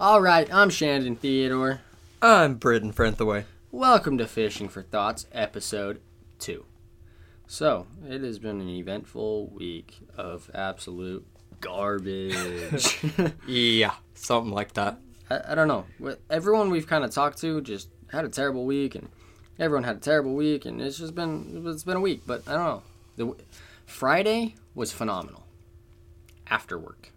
All right, I'm Shandon Theodore. I'm Britton Frenthaways. Welcome to Fishing for Thoughts, episode two. So, it has been an eventful week of absolute garbage. Yeah, something like that. I, I don't know. With Everyone we've kind of talked to just had a terrible week, and everyone had a terrible week, and it's just been it's been a week. But I don't know. The Friday was phenomenal. After work,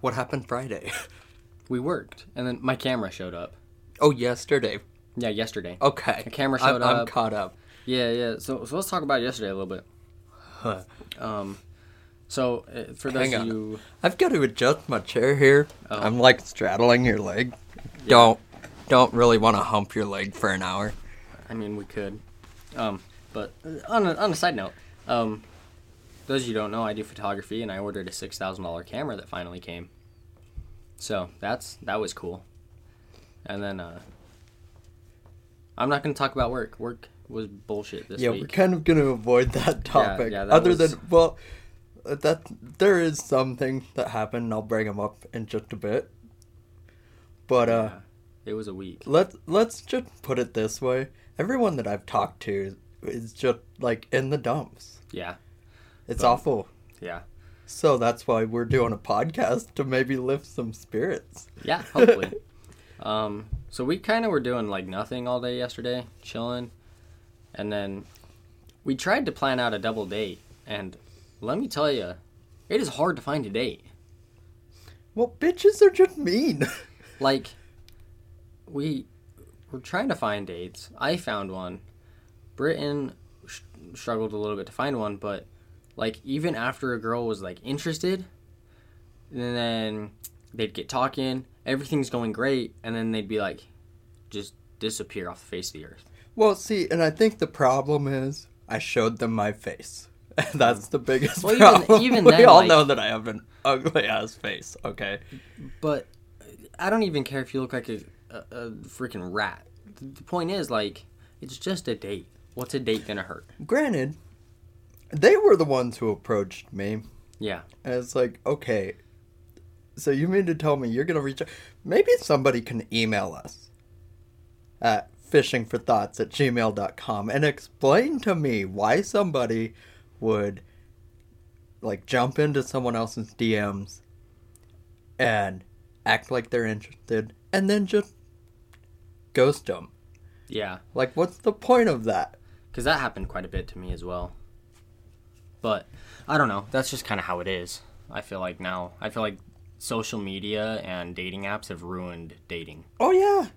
What happened Friday? we worked, and then my camera showed up. Oh, yesterday. Yeah, yesterday. Okay. The camera I'm, showed I'm caught up. Yeah, yeah. So, so let's talk about yesterday a little bit. Huh. Um, so uh, for those Hang of on. you, I've got to adjust my chair here. Oh. I'm like straddling your leg. Don't don't really want to hump your leg for an hour. I mean, we could. Um, but uh, on a, on a side note, um, those of you who don't know, I do photography, and I ordered a six thousand dollar camera that finally came. So that's that was cool. And then uh, I'm not going to talk about work. Work was bullshit this yeah, we're kind of going to avoid that topic. yeah, that Other was- than well, uh, that there is something that happened. and I'll bring them up in just a bit. But uh, Yeah, it was a week. let's let's just put it this way: everyone that I've talked to is just like in the dumps. Yeah, It's But- awful. yeah, So that's why we're doing a podcast to maybe lift some spirits. yeah. Hopefully. um, so we kind of were doing like nothing all day yesterday, chilling, and then we tried to plan out a double date, and let me tell you, it is hard to find a date. Well, bitches are just mean. Like, we were trying to find dates. I found one. Britton sh- struggled a little bit to find one, but like even after a girl was like interested, and then they'd get talking, everything's going great, and then they'd be like, just disappear off the face of the earth. well, see, and I think the problem is I showed them my face. That's the biggest Well, even- problem. even we then, all like- know that I have an ugly ass face. Okay. But I don't even care if you look like a, a, a freaking rat. The point is, like, it's just a date. What's a date gonna hurt? Granted, they were the ones who approached me. Yeah. And it's like, okay, so you mean to tell me you're gonna reach out? Maybe somebody can email us at fishingforthoughts at gmail.com and explain to me why somebody would like jump into someone else's DMs and act like they're interested and then just ghost them. Yeah. Like, what's the point of that? because that happened quite a bit to me as well. But I don't know. That's just kind of how it is. I feel like now. I feel like social media and dating apps have ruined dating. Oh, yeah.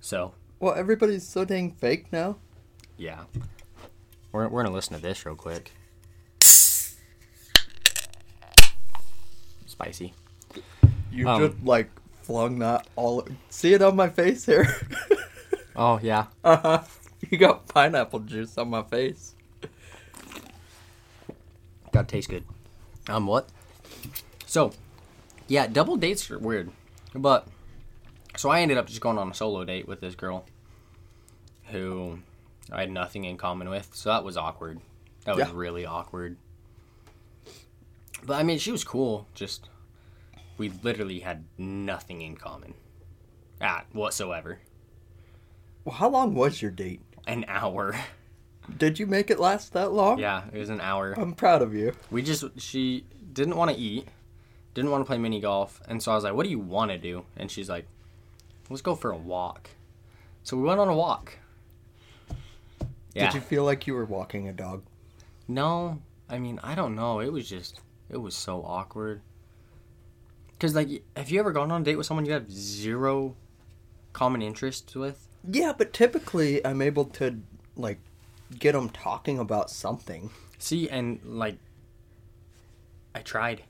So Well, everybody's so dang fake now. yeah, we're we're gonna listen to this real quick. Spicy. You Um, just like flung that all. See it on my face here. Oh yeah. uh huh. You got pineapple juice on my face. Gotta taste good. Um, what? So, yeah, double dates are weird. But, so I ended up just going on a solo date with this girl who I had nothing in common with. So that was awkward. That was Yeah. really awkward. But I mean, she was cool. Just, we literally had nothing in common. At whatsoever. Well, how long was your date? An hour. Did you make it last that long? Yeah, it was an hour. I'm proud of you. We just she didn't want to eat, didn't want to play mini golf, and so I was like, "What do you want to do?" And she's like, "Let's go for a walk." So we went on a walk. Yeah. Did you feel like you were walking a dog? No, I mean I don't know. It was just it was so awkward. Cause like, have you ever gone on a date with someone you have zero common interests with? Yeah, but typically I'm able to like get them talking about something. See, and like, I tried.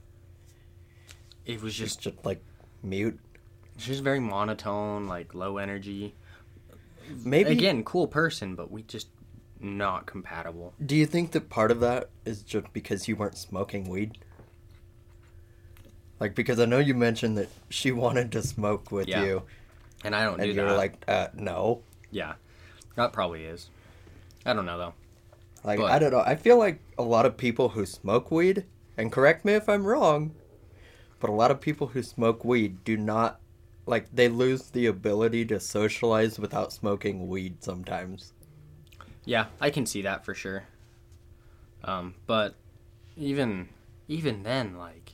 It was Just just like mute. it's just very monotone, like low energy. Maybe again cool person but we just not compatible Do you think that part of that is just because you weren't smoking weed? Like because I know you mentioned that she wanted to smoke with Yeah. you, and i don't know. and do you that like, uh, no. yeah that probably is i don't know though Like But- I don't know. I feel like a lot of people who smoke weed, and correct me if I'm wrong, but a lot of people who smoke weed do not like they lose the ability to socialize without smoking weed sometimes. Yeah, I can see that for sure. Um, but even even then, like,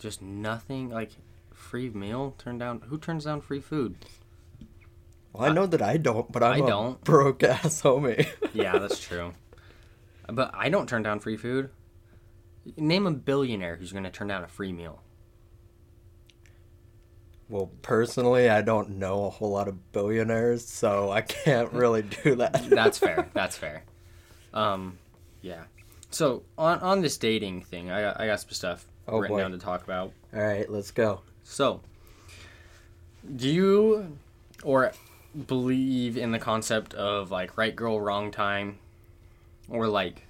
just nothing like free meal turned down. Who turns down free food? Well, I know that I don't, but I'm I a don't. broke ass homie. Yeah, that's true. But I don't turn down free food. Name a billionaire who's going to turn down a free meal. well, personally, I don't know a whole lot of billionaires, so I can't really do that. That's fair. That's fair. Um, yeah. So on on this dating thing, I got, I got some stuff Oh, written boy. down to talk about. All right, let's go. So, do you or believe in the concept of like right girl, wrong time, or like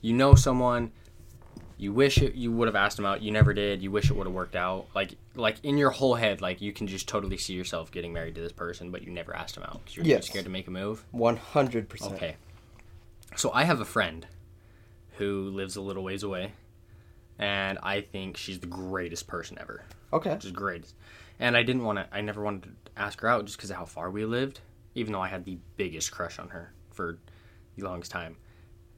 you know someone, you wish it, you would have asked them out, you never did, you wish it would have worked out, like like in your whole head, like you can just totally see yourself getting married to this person, but you never asked them out because you're too Yes. scared to make a move. One hundred percent. Okay. So I have a friend who lives a little ways away, and I think she's the greatest person ever Okay. is great. And I didn't want to. I never wanted to ask her out just because of how far we lived, even though I had the biggest crush on her for the longest time,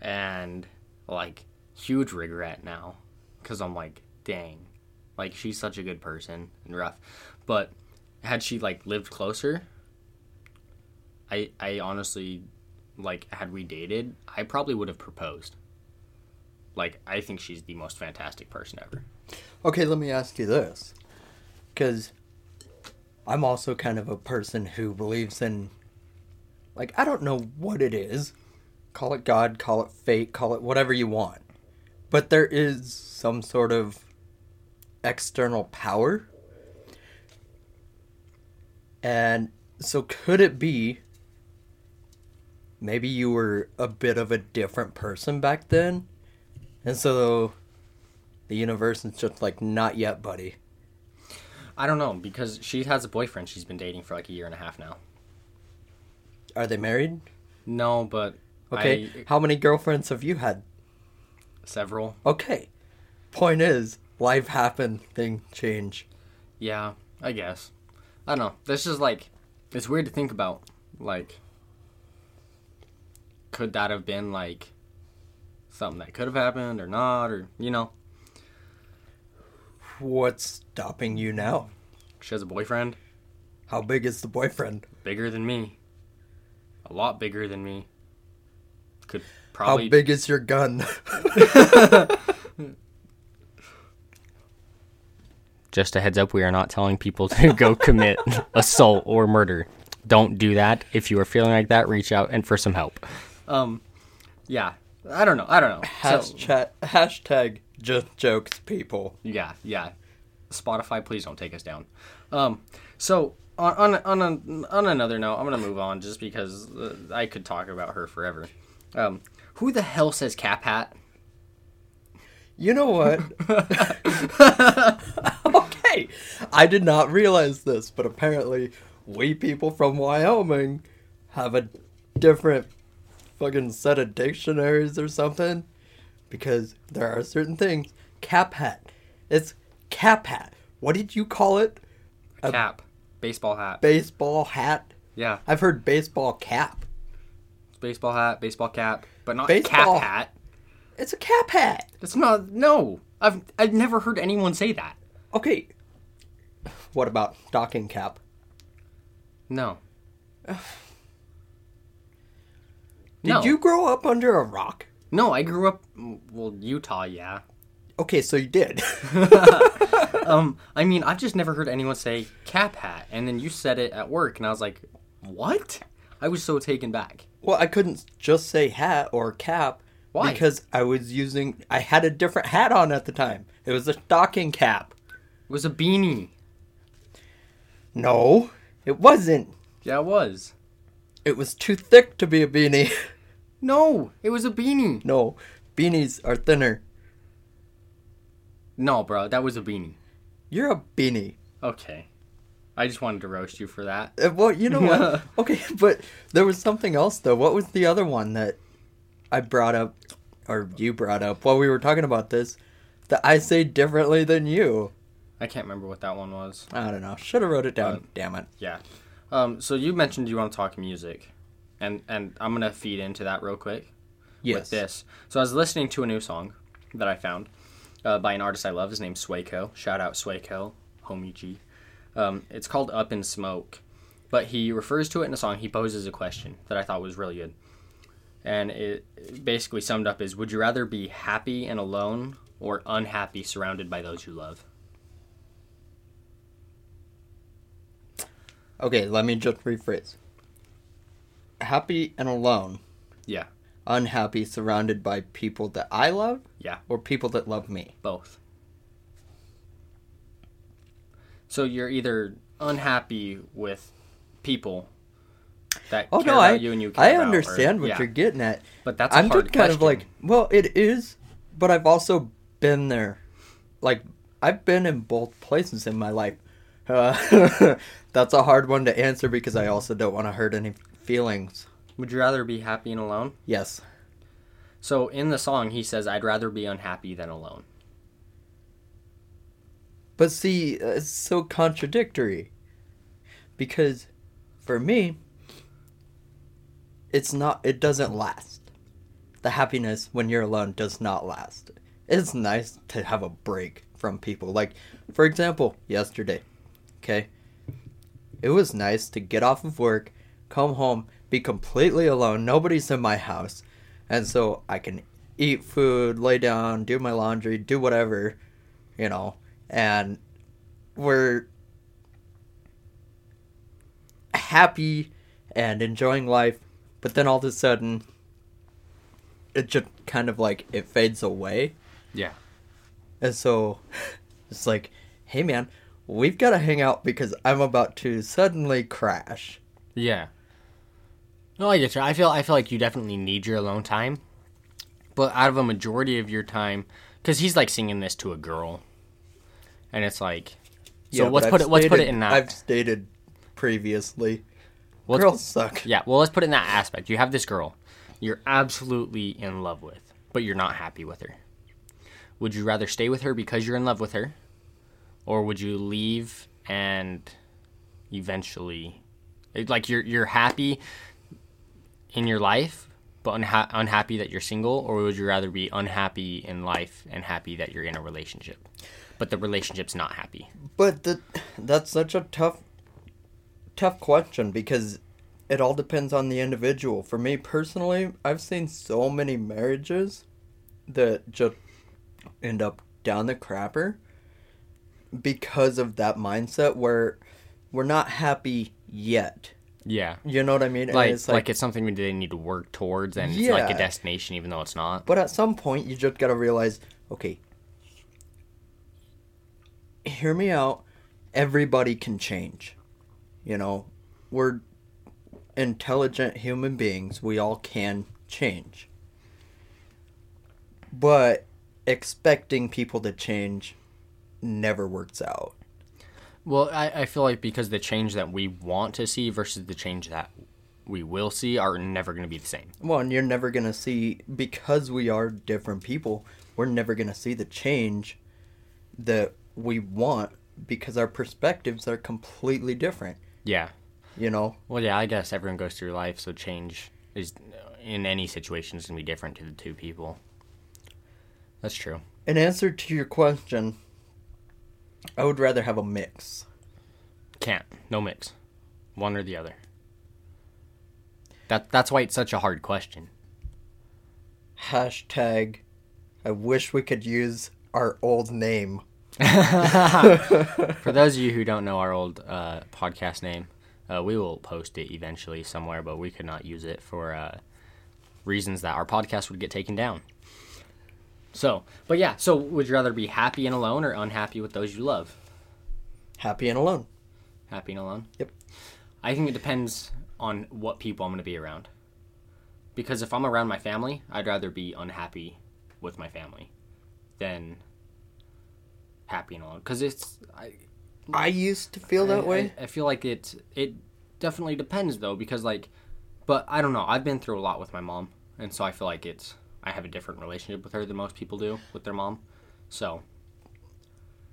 and like huge regret now because I'm like, dang, like she's such a good person and rough, but had she like lived closer, I I honestly like had we dated, I probably would have proposed. Like I think she's the most fantastic person ever. Okay, let me ask you this. Because I'm also kind of a person who believes in, like, I don't know what it is. Call it God, call it fate, call it whatever you want. But there is some sort of external power. And so could it be maybe you were a bit of a different person back then? And so the universe is just like, not yet, buddy. I don't know because she has a boyfriend she's been dating for like a year and a half now. Are they married? No, but Okay. I, How many girlfriends have you had? several. Okay. Point is, life happened, things change. Yeah, I guess. I don't know. This is like it's weird to think about. Like, could that have been like something that could have happened or not, or you know, What's stopping you now? she has a boyfriend How big is the boyfriend? bigger than me, a lot bigger than me. Could probably How big is your gun? Just a heads up, we are not telling people to go commit assault or murder. Don't do that. If you are feeling like that, reach out and for some help. Um, yeah, I don't know. I don't know. So, hashtag, hashtag just jokes, people. yeah, yeah. Spotify, please don't take us down. Um, so on on on, a, on another note, I'm gonna move on just because uh, I could talk about her forever. Um, who the hell says cap hat? You know what? okay. I did not realize this, but apparently we people from Wyoming have a different fucking set of dictionaries or something. Because there are certain things. Cap hat. It's cap hat. What did you call it? A- Cap, baseball hat. Baseball hat? Yeah, I've heard baseball cap. baseball hat, baseball cap, but not Baseball- cap hat. It's a cap hat. It's not no. I've I've never heard anyone say that. Okay. What about docking cap? No. Did no. you grow up under a rock? No, I grew up well, Utah, yeah. Okay, so you did. Um, I mean, I've just never heard anyone say cap hat, and then you said it at work, and I was like, what? I was so taken back. well, I couldn't just say hat or cap. Why? Because I was using. I had a different hat on at the time. It was a stocking cap. It was a beanie. No, it wasn't. Yeah, it was. It was too thick to be a beanie. No, it was a beanie. no, beanies are thinner. No, bro, that was a beanie. You're a beanie. Okay. I just wanted to roast you for that. Uh, Well, you know what? okay, but there was something else though. What was the other one that I brought up, or you brought up while we were talking about this? That I say differently than you. I can't remember what that one was. I don't know. Should have wrote it down. Uh, Damn it. Yeah. Um, so you mentioned you want to talk music, and and I'm gonna feed into that real quick Yes. with this. So I was listening to a new song that I found uh, by an artist I love. His name's Sueco. Shout out Sueco, homie G. Um, it's called Up in Smoke, but he refers to it in a song. He poses a question that I thought was really good, and it it basically summed up is: Would you rather be happy and alone, or unhappy surrounded by those you love? Okay, let me just rephrase. Happy and alone. Yeah. Unhappy surrounded by people that I love Yeah. or people that love me. Both. So you're either unhappy with people that Oh care no, about I you and you care I about, or- understand what yeah. you're getting at. But that's a I'm hard just kind of like, well, it is, but I've also been there. Like, I've been in both places in my life. Uh, that's a hard one to answer because I also don't want to hurt any feelings. Would you rather be happy and alone? Yes. So in the song, he says, "I'd rather be unhappy than alone." But see, uh, it's so contradictory. Because for me, it's not, it doesn't last. The happiness when you're alone does not last. It's nice to have a break from people. Like, for example, yesterday, okay? It was nice to get off of work, come home, be completely alone. Nobody's in my house. And so I can eat food, lay down, do my laundry, do whatever, you know and we're happy and enjoying life, but then all of a sudden it just kind of like it fades away. Yeah. And so it's like, hey man, we've got to hang out because I'm about to suddenly crash. Yeah. No, I get you. I feel I feel like you definitely need your alone time, but out of a majority of your time, because he's like singing this to a girl, and it's like, so but let's I've put it let's put it in that. I've stated previously, let's- girls suck. Yeah, well, let's put it in that aspect. You have this girl you're absolutely in love with, but you're not happy with her. Would you rather stay with her because you're in love with her, or would you leave and eventually, like you're you're happy in your life, but unha- unhappy that you're single, or would you rather be unhappy in life and happy that you're in a relationship, but the relationship's not happy? But the, that's such a tough, tough question because it all depends on the individual. For me personally, I've seen so many marriages that just end up down the crapper because of that mindset where we're not happy yet. Yeah. You know what I mean? Like, it's like, it's something they need to work towards, and it's like a destination, even though it's not. But at some point, you just gotta realize, okay, hear me out. Everybody can change. You know, we're intelligent human beings. We all can change. But expecting people to change never works out. Well, I, I feel like because the change that we want to see versus the change that we will see are never going to be the same. Well, and you're never gonna see because we are different people. We're never gonna see the change that we want because our perspectives are completely different. Yeah. You know, Well, yeah, I guess everyone goes through life, so change is in any situation is going to be different to the two people. That's true. in answer to your question, I would rather have a mix. Can't. No mix. One or the other. That that's why it's such a hard question. Hashtag. I wish we could use our old name. For those of you who don't know our old uh, podcast name, uh, we will post it eventually somewhere, but we could not use it for uh, reasons that our podcast would get taken down. So, but yeah, so would you rather be happy and alone or unhappy with those you love? Happy and alone. Happy and alone? Yep. I think it depends on what people I'm going to be around. Because if I'm around my family, I'd rather be unhappy with my family than happy and alone. Because it's. I, I used to feel that way. I, I feel like it it definitely depends though because like but I don't know. I've been through a lot with my mom and so I feel like it's I have a different relationship with her than most people do with their mom. So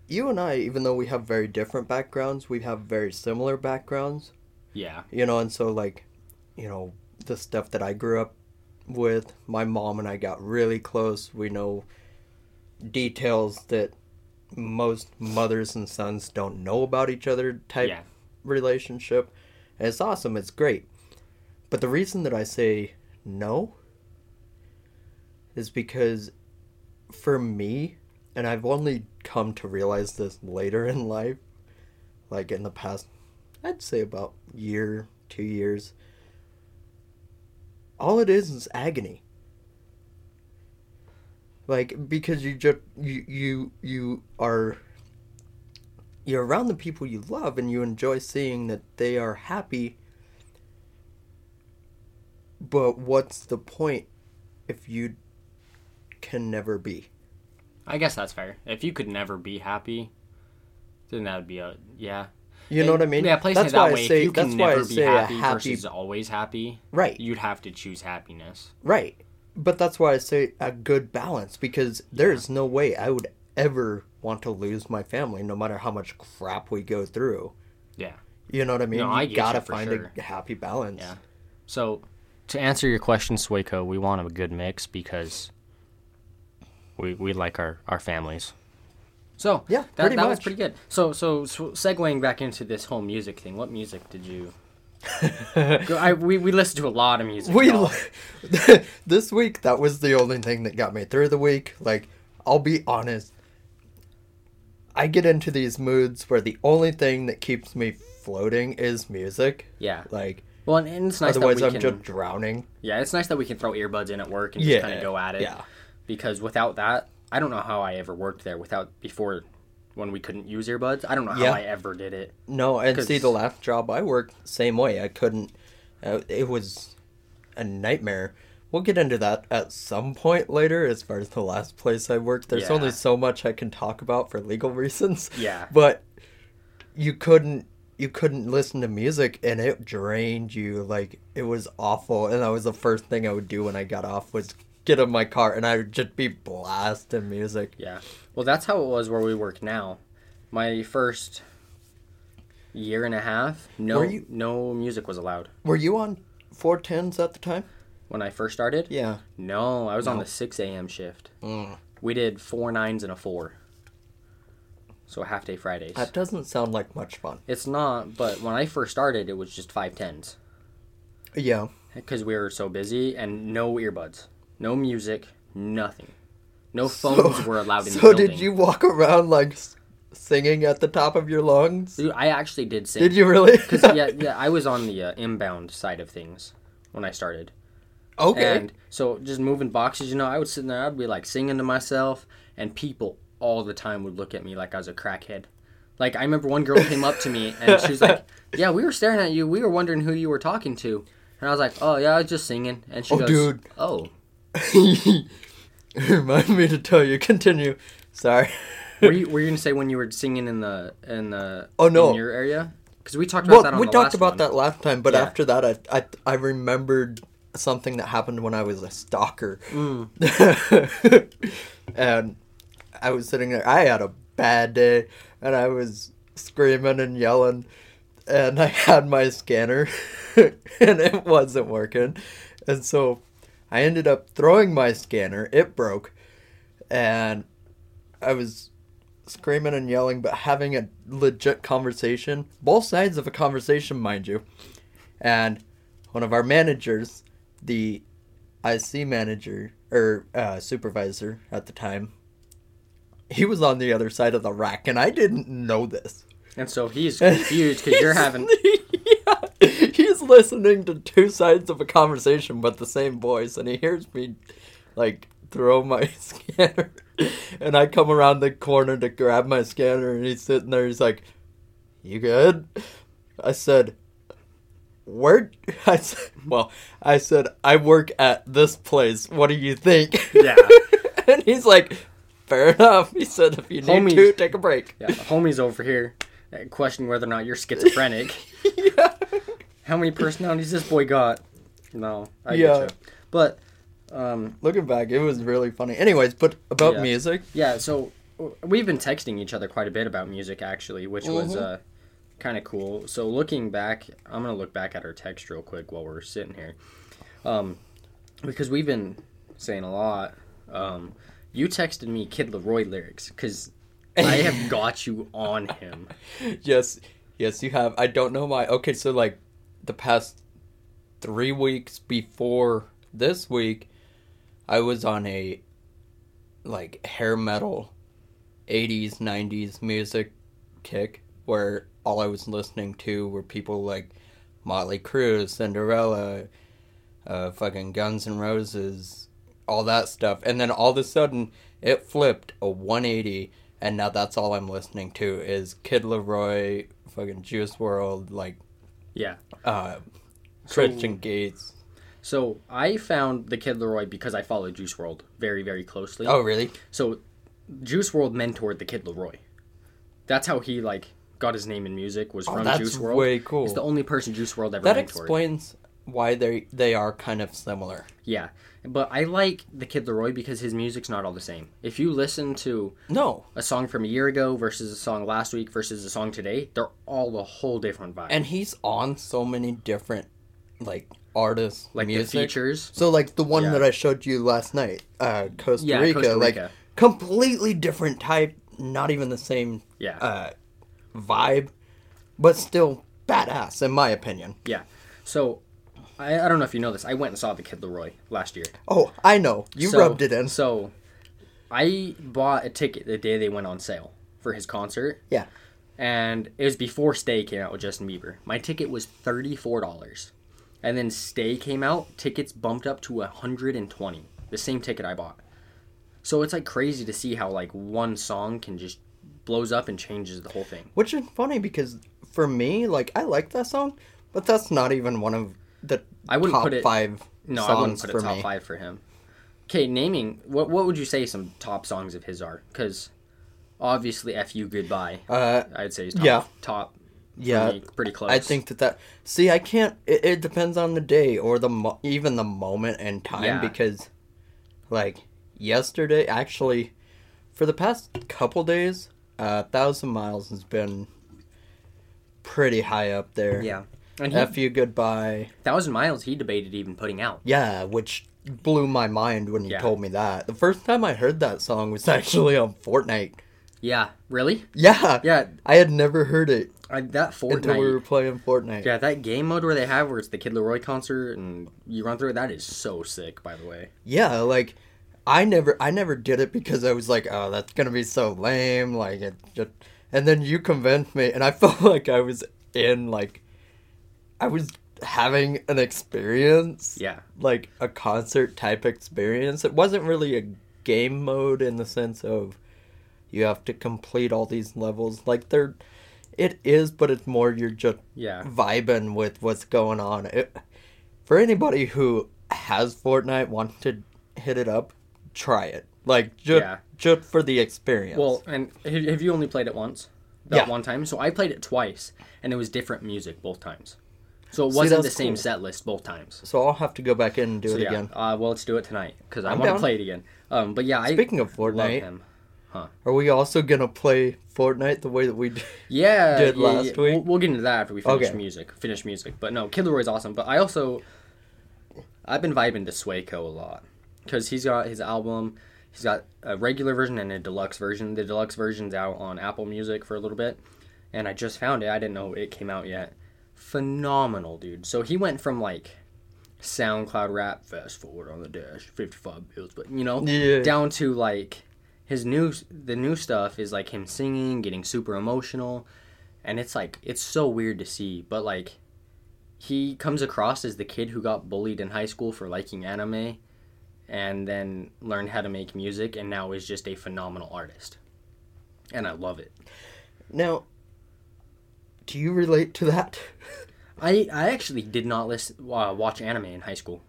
you and I, even though we have very different backgrounds, we have very similar backgrounds. Yeah. You know, and so like, you know, the stuff that I grew up with, my mom and I got really close. We know details that most mothers and sons don't know about each other type Yeah. relationship. And it's awesome, it's great. But the reason that I say no is because for me, and I've only come to realize this later in life, like in the past, I'd say about year, two years, all it is is agony. Like because you just you you you are you're around the people you love and you enjoy seeing that they are happy. But what's the point if you can never be? I guess that's fair. If you could never be happy, then that would be a yeah. You know what I mean? Yeah, place that's it that why way. I say if you can that's why never I be happy, happy versus always happy, right, you'd have to choose happiness. right. But that's why I say a good balance because there's no way I would ever want to lose my family, no matter how much crap we go through. Yeah. You know what I mean? No, I get gotta you find sure. a happy balance. Yeah. So, to answer your question, Sueco, we want a good mix because we we like our our families. So Yeah, that, pretty that was pretty good. So so so segueing back into this whole music thing, what music did you? Go- I, we we listened to a lot of music. we y'all. this week that was the only thing that got me through the week. Like, I'll be honest. I get into these moods where the only thing that keeps me floating is music. yeah. Like, Well, and, and it's nice otherwise that I'm we can. just drowning. Yeah, it's nice that we can throw earbuds in at work and Yeah, just kind of go at it. yeah. Because without that, I don't know how I ever worked there without before when we couldn't use earbuds. I don't know how Yeah. I ever did it. No, and see the last job I worked, same way. I couldn't. Uh, it was a nightmare. We'll get into that at some point later. As far as the last place I worked, there's only so much I can talk about for legal reasons. Yeah. but you couldn't. You couldn't listen to music, and it drained you. Like it was awful, and that was the first thing I would do when I got off was get in my car, and I would just be blasting music. Yeah. Well, that's how it was where we work now. My first year and a half, no Were you- no music was allowed. Were you on four tens at the time? When I first started? Yeah. No, I was on the 6 a.m. shift. Mm. We did four nines and a four. So half day Fridays. That doesn't sound like much fun. It's not, but when I first started, it was just five tens. Yeah. because we were so busy and no earbuds, no music, nothing. No phones were allowed in so the building. So did you walk around like singing at the top of your lungs? Dude, I actually did sing. Did you really? Cause yeah, yeah, I was on the uh, inbound side of things when I started, okay. and so just moving boxes. You know, I would sit there, I'd be like singing to myself, and people all the time would look at me like I was a crackhead. Like I remember one girl came up to me and she was like, "Yeah, we were staring at you. We were wondering who you were talking to." And I was like, "Oh yeah, I was just singing." And she Oh, goes, dude. "Oh, Remind me to tell you. Continue. Sorry. were you were you gonna say when you were singing in the in the Oh, no. in your area? Because we talked about that well, on we talked last about one. that last time, but Yeah. after that, I, I I remembered something that happened when I was a stocker, Mm. and I was sitting there. I had a bad day, and I was screaming and yelling, and I had my scanner, and it wasn't working, and so I ended up throwing my scanner. It broke, and I was screaming and yelling, but having a legit conversation. Both sides of a conversation, mind you. And one of our managers, the IC manager or uh, supervisor at the time, he was on the other side of the rack, and I didn't know this. And so he's confused because you're having. listening to two sides of a conversation but the same voice, and he hears me like throw my scanner, and I come around the corner to grab my scanner, and he's sitting there. He's like, "You good?" I said, "Where?" I said, "Well, I said I work at this place. What do you think?" Yeah. and he's like, "Fair enough." He said, "If you need Homies. to, take a break." Yeah, homie's over here uh, questioning whether or not you're schizophrenic. How many personalities this boy got? No, I Yeah. get you. But um, Looking back, it was really funny. Anyways, but about Yeah. music, yeah, so we've been texting each other quite a bit about music actually, which was Mhm. uh, kind of cool. So looking back, I'm gonna look back at our text real quick while we're sitting here, um, because we've been saying a lot. Um, you texted me Kid LAROI lyrics because I have got you on him. yes, yes, you have. I don't know why. Okay, so like the past three weeks before this week, I was on a like hair metal, '80s, '90s music kick where all I was listening to were people like Motley Crue, Cinderella, uh, fucking Guns N' Roses, all that stuff, and then all of a sudden it flipped a 180 and now that's all I'm listening to is Kid LAROI, fucking Juice WRLD, like Yeah. uh, So- Christian Gates. So I found the Kid LAROI because I follow Juice WRLD very very closely. Oh, really? So Juice WRLD mentored the Kid LAROI. That's how he like got his name in music was Oh, from Juice WRLD. way cool. He's the only person Juice WRLD ever mentored. That mentored. explains why they they are kind of similar. Yeah, but I like the Kid LAROI because his music's not all the same. If you listen to No, a song from a year ago versus a song last week versus a song today, they're all a whole different vibe. and he's on so many different like artists like music. the features. So like the one Yeah. that I showed you last night, uh, Costa Yeah, Rica, Costa like Rica. completely different type, not even the same Yeah, uh, vibe, but still badass in my opinion. yeah. So I, I don't know if you know this. I went and saw the Kid LAROI last year. Oh, I know you So- rubbed it in. So I bought a ticket the day they went on sale for his concert. Yeah. And it was before Stay came out with Justin Bieber. My ticket was thirty four dollars. And then Stay came out, tickets bumped up to hundred and twenty. The same ticket I bought. So it's like crazy to see how like one song can just blows up and changes the whole thing. Which is funny because for me, like I like that song, but that's not even one of the I wouldn't put it- five No, songs I wouldn't put for a top me. five for him. Okay, naming what what would you say some top songs of his are? Because obviously, "F You Goodbye," Uh, I'd say top. Yeah. top. yeah, me, pretty close. I think that that. See, I can't. It, it depends on the day or the mo- even the moment and time Yeah. because, like yesterday, actually, for the past couple days, uh, thousand miles has been pretty high up there. Yeah, and he, F you goodbye. Thousand Miles, he debated even putting out. Yeah, which blew my mind when you Yeah. told me that. The first time I heard that song was actually on Fortnite. Yeah, really? Yeah, Yeah, I had never heard it I, that Fortnite. until we were playing Fortnite. Yeah, that game mode where they have where it's the Kid LAROI concert and you run through it. That is so sick, by the way. Yeah, like I never, I never did it because I was like, oh, that's gonna be so lame. Like it just, and then you convinced me, and I felt like I was in like, I was having an experience. Yeah, like a concert type experience. It wasn't really a game mode in the sense of you have to complete all these levels. Like they're, it is, but it's more you're just yeah, vibing with what's going on. It, for anybody who has Fortnite, wants to hit it up, try it. Like just Yeah. just for the experience. Well, and have you only played it once? That Yeah. one time. So I played it twice, and it was different music both times. So it wasn't the same cool. set list both times. so I'll have to go back in and do so it yeah, again. Uh, well, let's do it tonight because I want to play it again. Um, but yeah, I Speaking of Fortnite, him. are we also gonna play Fortnite the way that we did? Yeah, did yeah, last yeah. week? We'll, we'll get into that after we finish Okay. music. Finish music, but no, Kid LAROI's awesome. But I also, I've been vibing to Sueco a lot because he's got his album. He's got a regular version and a deluxe version. The deluxe version's out on Apple Music for a little bit, and I just found it. I didn't know it came out yet. Phenomenal, dude. So he went from like SoundCloud rap, fast forward on the dash, fifty-five bills, but you know, Yeah. down to like his new the new stuff is like him singing, getting super emotional, and it's like it's so weird to see, but like he comes across as the kid who got bullied in high school for liking anime and then learned how to make music and now is just a phenomenal artist. And I love it. Now, do you relate to that? I I actually did not listen uh, watch anime in high school.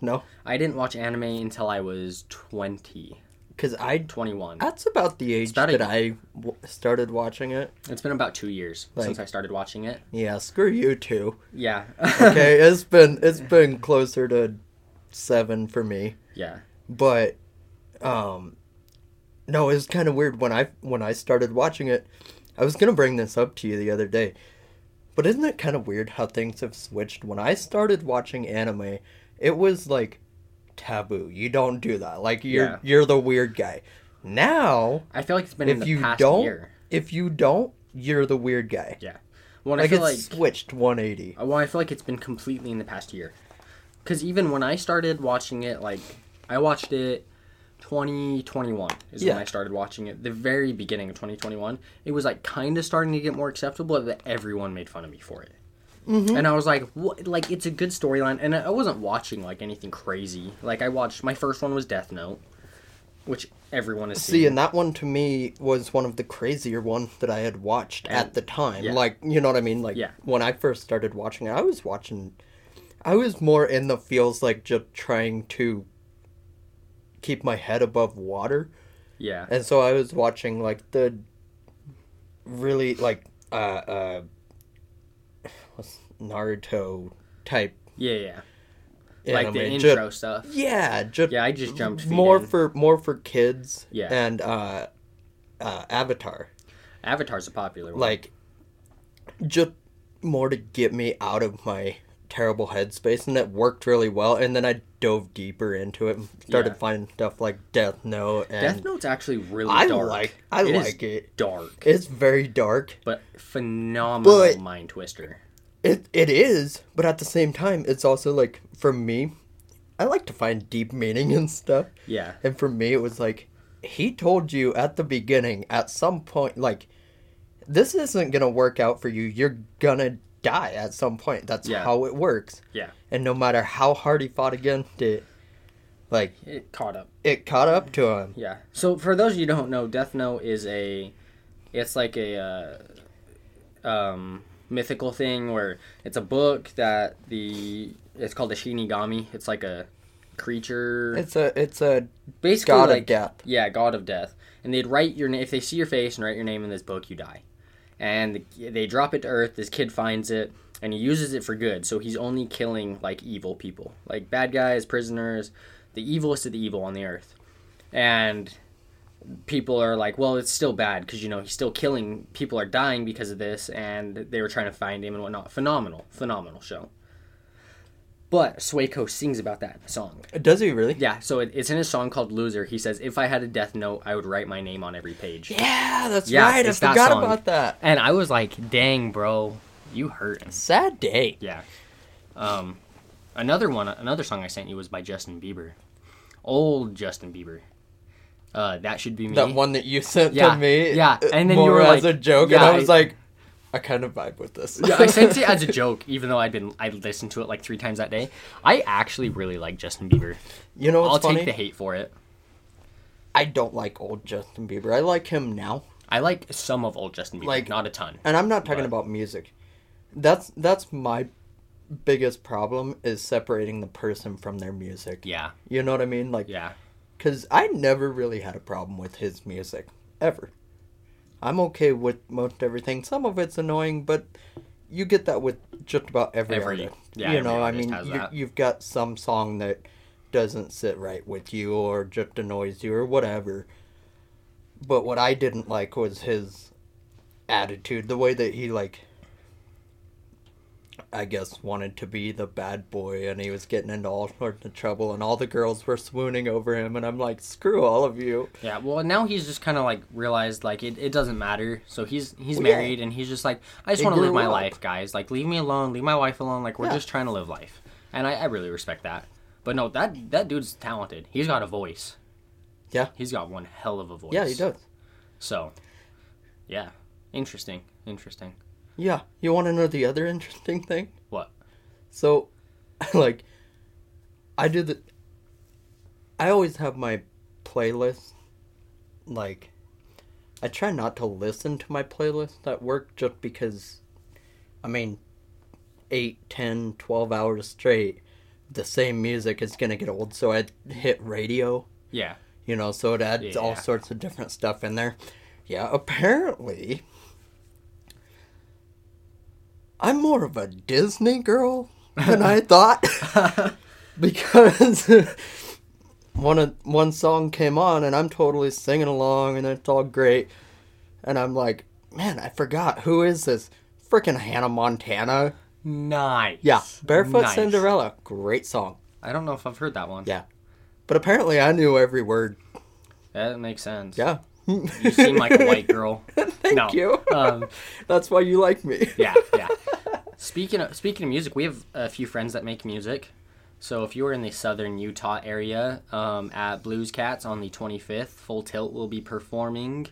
no, I didn't watch anime until I was 20, because I 21. That's about the age about that I w- started watching it. It's been about 2 years Like- since I started watching it. Yeah, screw you too. Yeah. Okay, it's been it's been closer to seven for me, yeah. but um, no, it's kind of weird when I when I started watching it. I was gonna bring this up to you the other day, but isn't it kind of weird how things have switched? When I started watching anime, it was like taboo. You don't do that. Like you're Yeah. you're the weird guy. Now, I feel like it's been in if the you past don't, year. if you don't, you're the weird guy. Yeah. When I feel it's like switched 180. Uh, well, I feel like it's been completely in the past year. Because even when I started watching it, like I watched it 2021 is Yeah. when I started watching it. The very beginning of 2021, it was like kind of starting to get more acceptable that everyone made fun of me for it. Mm-hmm. And I was like, what? Like it's a good storyline, and I wasn't watching like anything crazy. Like I watched my first one was Death Note, which everyone is See, seen. and that one to me was one of the crazier ones that I had watched And- at the time. yeah. Like, you know what I mean? Like, Yeah. when I first started watching it, I was watching. I was more in the feels like just trying to keep my head above water. yeah, And so I was watching, like, the really, like, uh, uh, what's Naruto type yeah, yeah. Like the anime. Intro stuff. yeah, just Yeah, I just jumped more in. for more for kids. Yeah. and uh, uh, Avatar, Avatar's a popular one. like just more to get me out of my terrible headspace, and it worked really well. And then I dove deeper into it, and started Yeah. finding stuff like Death Note, and Death Note's actually really I dark. like I It like it. dark, It's very dark. but phenomenal But- mind twister. It it is, but at the same time, it's also like for me, I like to find deep meaning and stuff. Yeah, And for me, it was like, he told you at the beginning, at some point, like, this isn't going to work out for you. You're going to die at some point. That's Yeah. how it works. yeah. And no matter how hard he fought against it, like, It caught up. it caught up to him. Yeah. So for those of you who don't know, Death Note is a, it's like a, uh, um, mythical thing where it's a book that the it's called a Shinigami. It's like a creature. It's a, it's a basically god like of death. Yeah, god of death. And they'd write your name if they see your face and write your name in this book, you die. And they drop it to Earth. This kid finds it and he uses it for good. So he's only killing like evil people, like bad guys, prisoners, the evilest of the evil on the Earth. And people are like, well, it's still bad because you know he's still killing. People are dying because of this, and they were trying to find him and whatnot. Phenomenal, phenomenal show. But Sueco sings about that in the song. Does he really? Yeah, so it, it's in his song called "Loser." He says, "If I had a death note, I would write my name on every page." Yeah, that's Yeah, right. I it's that forgot about that. And I was like, "Dang, bro, you hurting." Sad day. Yeah. Um, another one, another song I sent you was by Justin Bieber, old Justin Bieber. Uh, that should be me. That one that you sent Yeah, to me. yeah, uh, and then you were as like- a joke, yeah, and I was I- like, I kind of vibe with this. yeah, I sent it as a joke, even though I'd been I listened to it like three times that day. I actually really like Justin Bieber. you know I'll funny? take the hate for it. I don't like old Justin Bieber. I like him now. I like some of old Justin Bieber, Like- not a ton. And I'm not talking But- about music. That's that's my biggest problem is separating the person from their music. Yeah, You know what I mean? Like yeah, cuz I never really had a problem with his music ever. I'm okay with most everything. Some of it's annoying, but you get that with just about every, Every- artist. yeah, you know, I mean, you, you've got some song that doesn't sit right with you or just annoys you or whatever. But what I didn't like was his attitude, the way that he like I guess wanted to be the bad boy and he was getting into all sorts of trouble and all the girls were swooning over him and I'm like, screw all of you. yeah. Well, now he's just kind of like realized like it, it doesn't matter. So he's he's Well, yeah. married and he's just like I just want to live my up. life, guys. Like leave me alone, leave my wife alone. Like we're Yeah. just trying to live life, and I, I really respect that. But no, that that dude's talented. He's got a voice. Yeah. He's got one hell of a voice. Yeah, he does. So, yeah, interesting, interesting. Yeah. You want to know the other interesting thing? What? So, like, I do the. I always have my playlist. Like, I try not to listen to my playlist at work just because, I mean, 8, 10, 12 hours straight, the same music is going to get old. So I hit radio, Yeah. you know, so it adds all sorts of different stuff in there. Yeah, apparently. I'm more of a Disney girl than I thought. because one of one song came on and I'm totally singing along and it's all great. And I'm like, man, I forgot who is this? Freaking Hannah Montana. Nice. Yeah, Barefoot Nice. Cinderella, great song. I don't know if I've heard that one. Yeah. But apparently I knew every word. That makes sense. Yeah. You seem like a white girl. Thank no. you. Um, That's why you like me. yeah, yeah. Speaking of speaking of music, we have a few friends that make music. So if you are in the southern Utah area, um, at Blues Cats on the 25th, Full Tilt will be performing.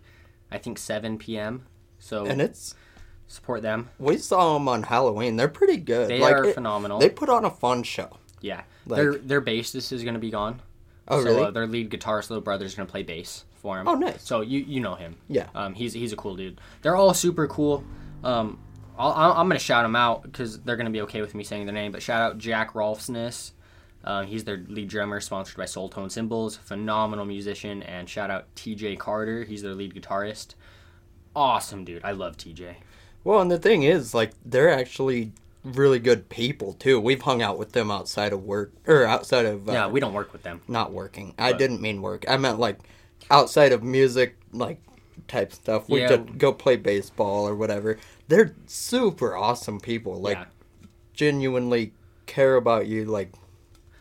I think 7 p.m. So And it's support them. we saw them on Halloween. They're pretty good. They like, are it- phenomenal. They put on a fun show. yeah, like- their their bassist is gonna be gone. Oh, so, really? Uh, their lead guitarist, little brother, is gonna play bass for him. Oh, nice. So you you know him. Yeah. Um, he's he's a cool dude. They're all super cool. Um, I'll, I'll- I'm gonna shout them out because they're gonna be okay with me saying their name. But shout out Jack Rolfsness. Uh, he's their lead drummer, sponsored by Soul Tone Cymbals. Phenomenal musician. And shout out TJ Carter. He's their lead guitarist. Awesome dude. I love TJ. Well, and the thing is, like, they're actually really good people too. We've hung out with them outside of work or outside of uh, Yeah, we don't work with them. not working. I didn't mean work. I meant like outside of music, like type stuff. We Yeah. just go play baseball or whatever. They're super awesome people. Like yeah. genuinely care about you. Like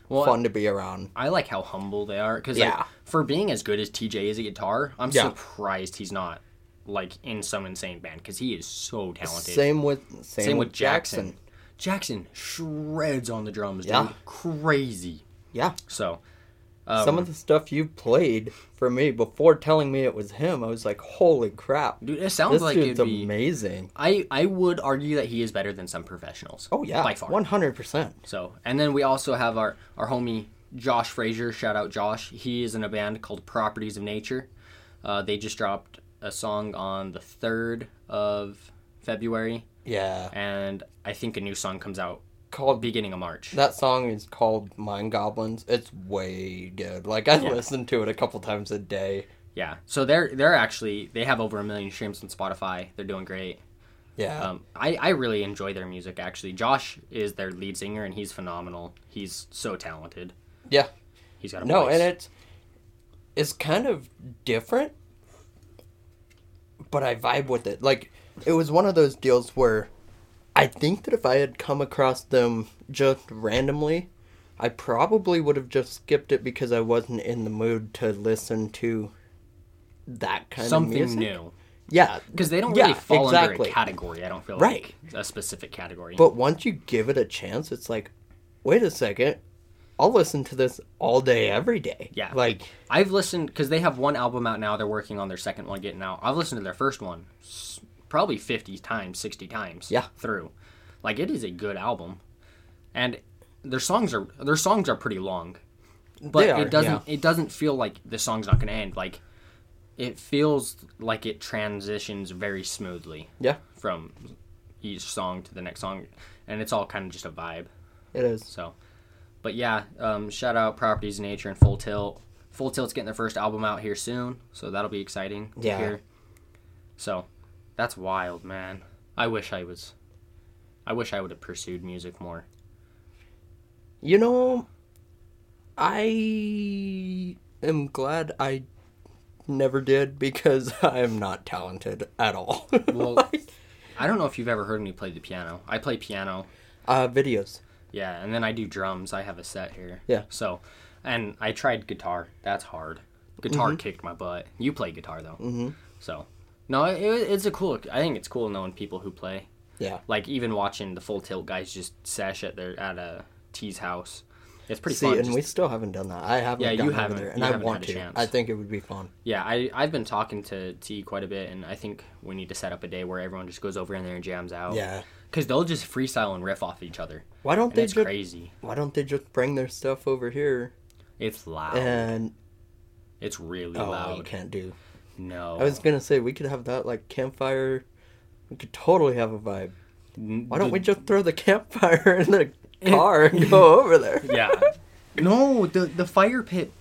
Well, fun to be around. I like how humble they are because Yeah. for being as good as TJ is at guitar, I'm Yeah. surprised he's not like in some insane band because he is so talented. Same with same, Same with with Jackson. Jackson shreds on the drums, dude. Yeah. Crazy. Yeah. So, um, Some of the stuff you played for me before telling me it was him, I was like, "Holy crap! dude, it sounds This like dude's be. amazing." I I would argue that he is better than some professionals. Oh yeah, by far. one hundred percent. So, and then we also have our our homie Josh Frazier. Shout out Josh. He is in a band called Properties of Nature. Uh, they just dropped a song on the third of February, Yeah, and I think a new song comes out called beginning of March. That song is called Mind Goblins. It's way good. Like I Yeah. listen to it a couple times a day. Yeah. So they're they're actually they have over a million streams on Spotify. They're doing great. Yeah. Um, I, I really enjoy their music actually. Josh is their lead singer and he's phenomenal. He's so talented. yeah. He's got a No, voice. and it's it's kind of different, but I vibe with it. Like it was one of those deals where I think that if I had come across them just randomly, I probably would have just skipped it because I wasn't in the mood to listen to that kind of something new Yeah, uh, because they don't Yeah, really fall under exactly. a category. I don't feel Right. like a specific category. But once you give it a chance, it's like, wait a second, I'll listen to this all day, every day. Yeah. Like, I've listened because they have one album out now. They're working on their second one getting out. I've listened to their first one s- probably fifty times, sixty times. Yeah. through. Like it is a good album, and their songs are their songs are pretty long, but are, it doesn't yeah. it doesn't feel like the song's not going to end. Like it feels like it transitions very smoothly yeah, from each song to the next song, and it's all kind of just a vibe. it is. So, but yeah, um, shout out Properties of Nature and Full Tilt. Full Tilt's getting their first album out here soon, so that'll be exciting Yeah. hear. So, that's wild, man. I wish I was. I wish I would have pursued music more. You know, I am glad I never did because I am not talented at all. Well, Like, I don't know if you've ever heard me play the piano. I play piano, uh, videos. yeah, and then I do drums. I have a set here. Yeah. So, and I tried guitar. That's hard. Guitar Mm-hmm. kicked my butt. You play guitar though. Mm-hmm. So, no, it, it's a cool. I think it's cool knowing people who play. Yeah. Like even watching the full tilt guys just sesh at their at a T's house. It's pretty See, fun. and just- we still haven't done that. I haven't. Yeah, you haven't- there, and you I haven't want had a to. chance. I think it would be fun. yeah, I I've been talking to T quite a bit, and I think we need to set up a day where everyone just goes over in there and jams out. Yeah. because they'll just freestyle and riff off each other. Why don't And they it's just? crazy. Why don't they just bring their stuff over here It's loud. and? it's really Oh, loud. you can't do. No. I was gonna say we could have that like campfire. We could totally have a vibe. Why don't we just throw the campfire in the car and go over there? Yeah. no, the the fire pit,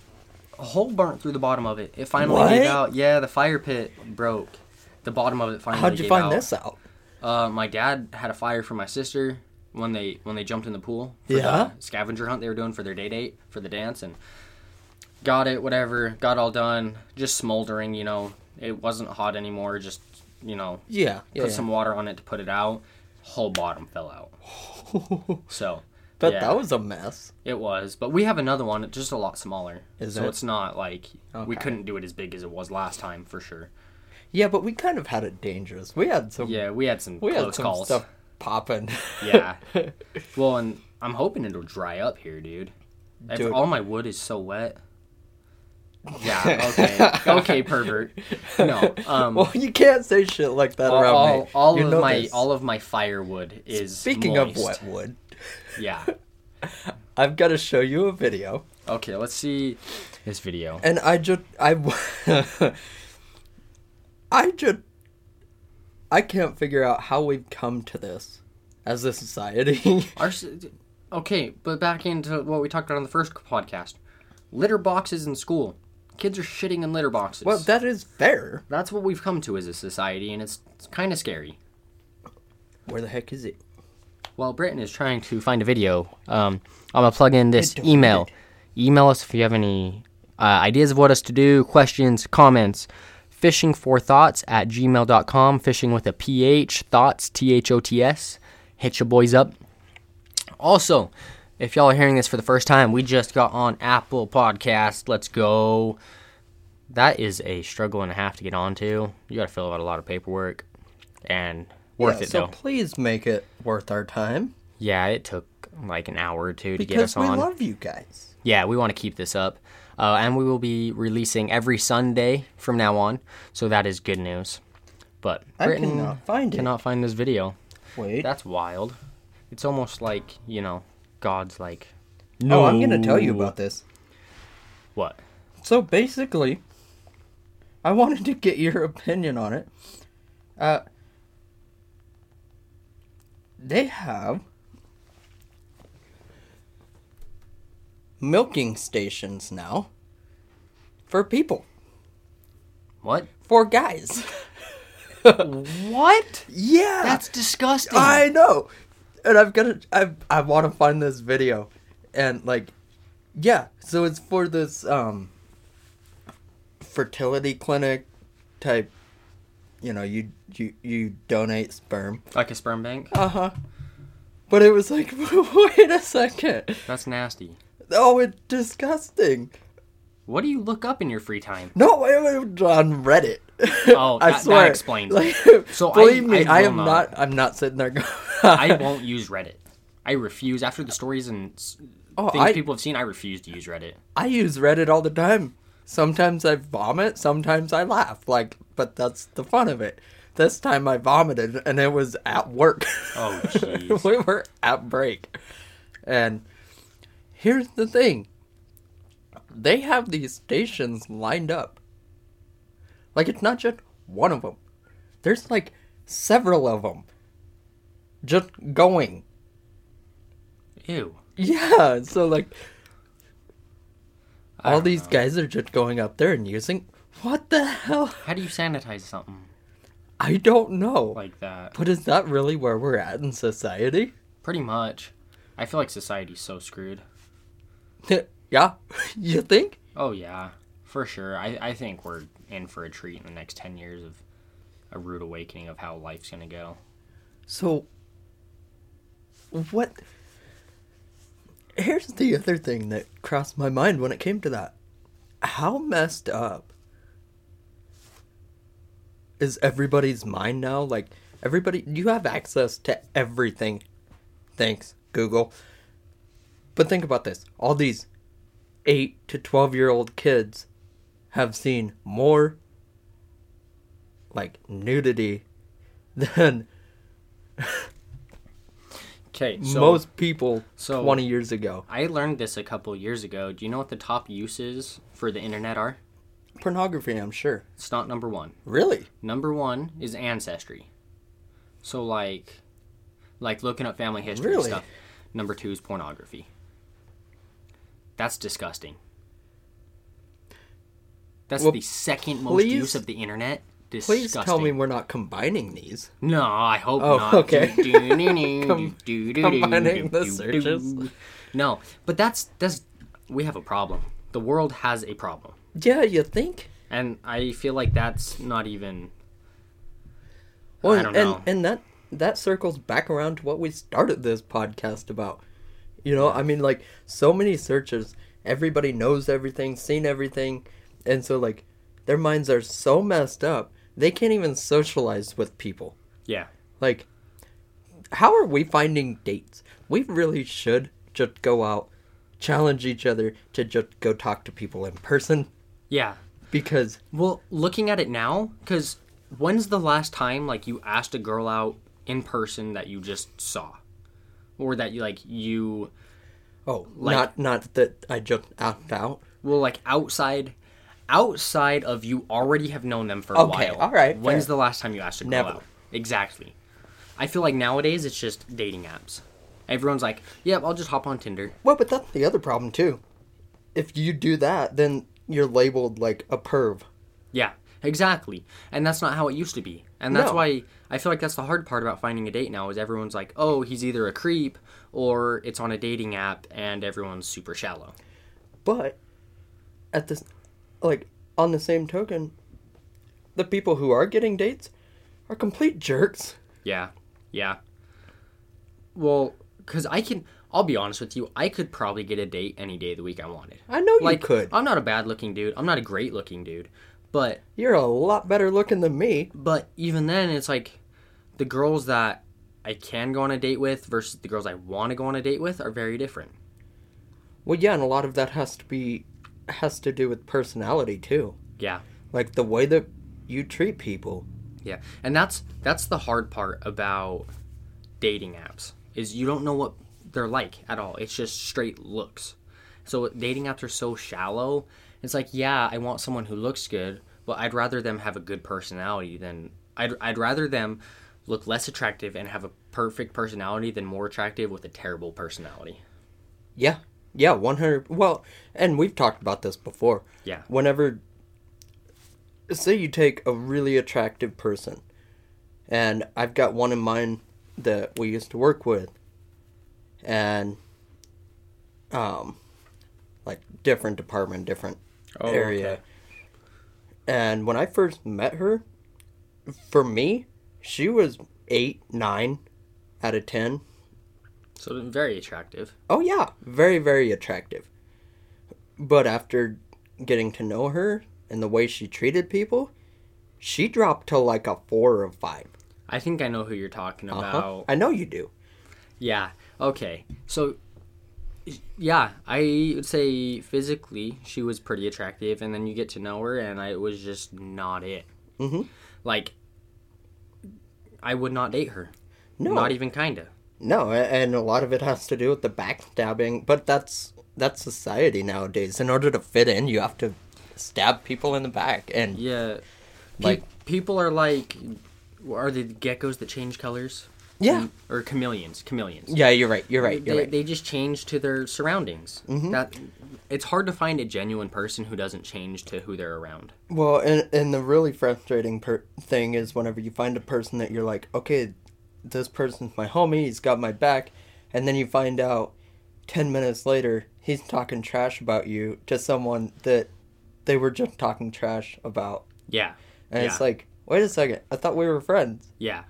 a hole burnt through the bottom of it. It finally What? gave out. Yeah, the fire pit broke. The bottom of it finally. How'd you gave find out. this out? Uh, my dad had a fire for my sister when they when they jumped in the pool. For Yeah? The scavenger hunt they were doing for their day date for the dance, and got it, whatever, got all done, just smoldering, you know. It wasn't hot anymore, just, you know, Yeah. Yeah. put yeah. some water on it to put it out. Whole bottom fell out. So, but yeah. that was a mess. it was. But we have another one, just a lot smaller. Is so it? it's not like we couldn't do it as big as it was last time for sure. Yeah, but we kind of had it dangerous. We had some. Yeah, we had some We had some calls. stuff popping. Yeah. Well, and I'm hoping it'll dry up here, dude. If Dude. all my wood is so wet. Yeah. Okay. okay, pervert. No. Um. well, you can't say shit like that all, around all, me. all You of my this. all of my firewood is Speaking of moist. wet wood, Yeah. I've got to show you a video, Okay. Let's see this video. and I just I, I just I can't figure out how we've come to this as a society. Our, okay, but back into what we talked about on the first podcast. Litter boxes in school. Kids are shitting in litter boxes. well, that is fair. That's what we've come to as a society, and it's, it's kind of scary. Where the heck is it? While Britton is trying to find a video, um, I'm gonna plug in this email. Email us if you have any uh, ideas of what us to do, questions, comments. Fishing for thoughts at gmail.com. Fishing with a PH, thoughts, T H O T S. Hit your boys up. Also, if y'all are hearing this for the first time, we just got on Apple Podcast. Let's go. That is a struggle and a half to get onto. You got to fill out a lot of paperwork, and worth yeah, it so though. please make it worth our time Yeah, it took like an hour or two to get because us we on. love you guys. yeah, we want to keep this up. Uh, and we will be releasing every Sunday from now on. So that is good news. But I Britton cannot find it. cannot find this video. Wait. That's wild. It's almost like, you know, God's like, Oh, I'm gonna tell you about this. What? So basically, I wanted to get your opinion on it. Uh, they have milking stations now for people, What? for guys. What? yeah, That's disgusting. I know, and I've got to. I I want to find this video, and like, yeah. So it's for this um fertility clinic type. You know, you you you donate sperm. like a sperm bank? Uh huh. But it was like, wait a second. That's nasty. Oh, it's disgusting. What do you look up in your free time? No, it was on Reddit. Oh, I that- that explains Like, So I- believe me, I I, am not. not. I'm not sitting there going. I won't use Reddit. I refuse. After the stories and Oh, things I- people have seen, I refuse to use Reddit. I use Reddit all the time. Sometimes I vomit, sometimes I laugh. Like, but that's the fun of it. This time I vomited, and it was at work. Oh, jeez. we were at break, and here's the thing: they have these stations lined up. Like, it's not just one of them. There's like several of them. Just going. Ew. Yeah, so like I all these know. guys are just going up there and using what the hell? How do you sanitize something I don't know. like that? but is that really where we're at in society? Pretty much. I feel like society's so screwed. yeah, you think? Oh yeah, for sure. I, I think we're in for a treat in the next ten years of a rude awakening of how life's gonna go. So what Here's the other thing that crossed my mind when it came to that. How messed up is everybody's mind now? Like everybody you have access to everything. Thanks, Google. But think about this. All these 8 to 12 year old kids have seen more like nudity than Okay, so most people so- 20 years ago. I learned this a couple years ago. Do you know what the top uses for the internet are? Pornography, I'm sure. It's not number one. Really? Number one is ancestry. So like, like looking up family history and Really? stuff. Number two is pornography. That's disgusting. That's Well, the second most please- use of the internet. Disgusting. Please tell me we're not combining these. No, I hope Oh, not. okay. Com- combining the searches. No, but that's that's we have a problem the world has a problem. Yeah, you think? And I feel like that's not even Well, I don't and know. and that that circles back around to what we started this podcast about. You know, I mean, like so many searches, everybody knows everything, seen everything, and so like their minds are so messed up they can't even socialize with people. yeah. Like, how are we finding dates? We really should just go out, challenge each other to just go talk to people in person Yeah. because Well, looking at it now, because when's the last time like you asked a girl out in person that you just saw, or that you like you oh, Like- not not that I just asked out. well like outside, outside of you already have known them for a Okay, while. all right, When's fair. the last time you asked a girl Never. out? Exactly. I feel like nowadays it's just dating apps. Everyone's like, "Yep, I'll just hop on Tinder." Well, but that's the other problem too. If you do that, then you're labeled like a perv. Yeah, exactly. And that's not how it used to be. And that's No. why I feel like that's the hard part about finding a date now is everyone's like, "Oh, he's either a creep or it's on a dating app and everyone's super shallow." But at this, like on the same token, the people who are getting dates are complete jerks. Yeah. Yeah. Well, cuz I can I'll be honest with you, I could probably get a date any day of the week I wanted. I know you could. I'm not a bad-looking dude. I'm not a great-looking dude. But You're a lot better looking than me. But even then, it's like the girls that I can go on a date with versus the girls I want to go on a date with are very different. Well, yeah, and a lot of that has to be has to do with personality too. Yeah, Like the way that you treat people. yeah, and that's that's the hard part about dating apps is you don't know what they're like at all. It's just straight looks. So dating apps are so shallow. It's like, yeah, I want someone who looks good, but I'd rather them have a good personality than I'd I'd rather them look less attractive and have a perfect personality than more attractive with a terrible personality. Yeah. Yeah, 100 Well, and we've talked about this before. Yeah. Whenever say you take a really attractive person and I've got one in mind that we used to work with and um like different department, different Oh, area. okay. And when I first met her, for me, she was eight, nine out of ten. So very attractive. Oh yeah, very very attractive. But after getting to know her and the way she treated people, she dropped to like a four or five. I think I know who you're talking Uh-huh. about. I know you do. Yeah. Okay. So yeah, I would say physically she was pretty attractive and then you get to know her and I, it was just not it. Mhm. Like I would not date her. No. Not even kinda. No, and a lot of it has to do with the backstabbing, but that's that's society nowadays. In order to fit in, you have to stab people in the back and Yeah. Pe- Like- people are like are the geckos that change colors? Yeah. Or chameleons. Chameleons. Yeah, you're right. You're right. You're they, right. they just change to their surroundings. Mm-hmm. That it's hard to find a genuine person who doesn't change to who they're around. Well, and and the really frustrating per- thing is whenever you find a person that you're like, okay, this person's my homie, he's got my back, and then you find out ten minutes later he's talking trash about you to someone that they were just talking trash about, Yeah. and yeah. it's like, wait a second, I thought we were friends. Yeah.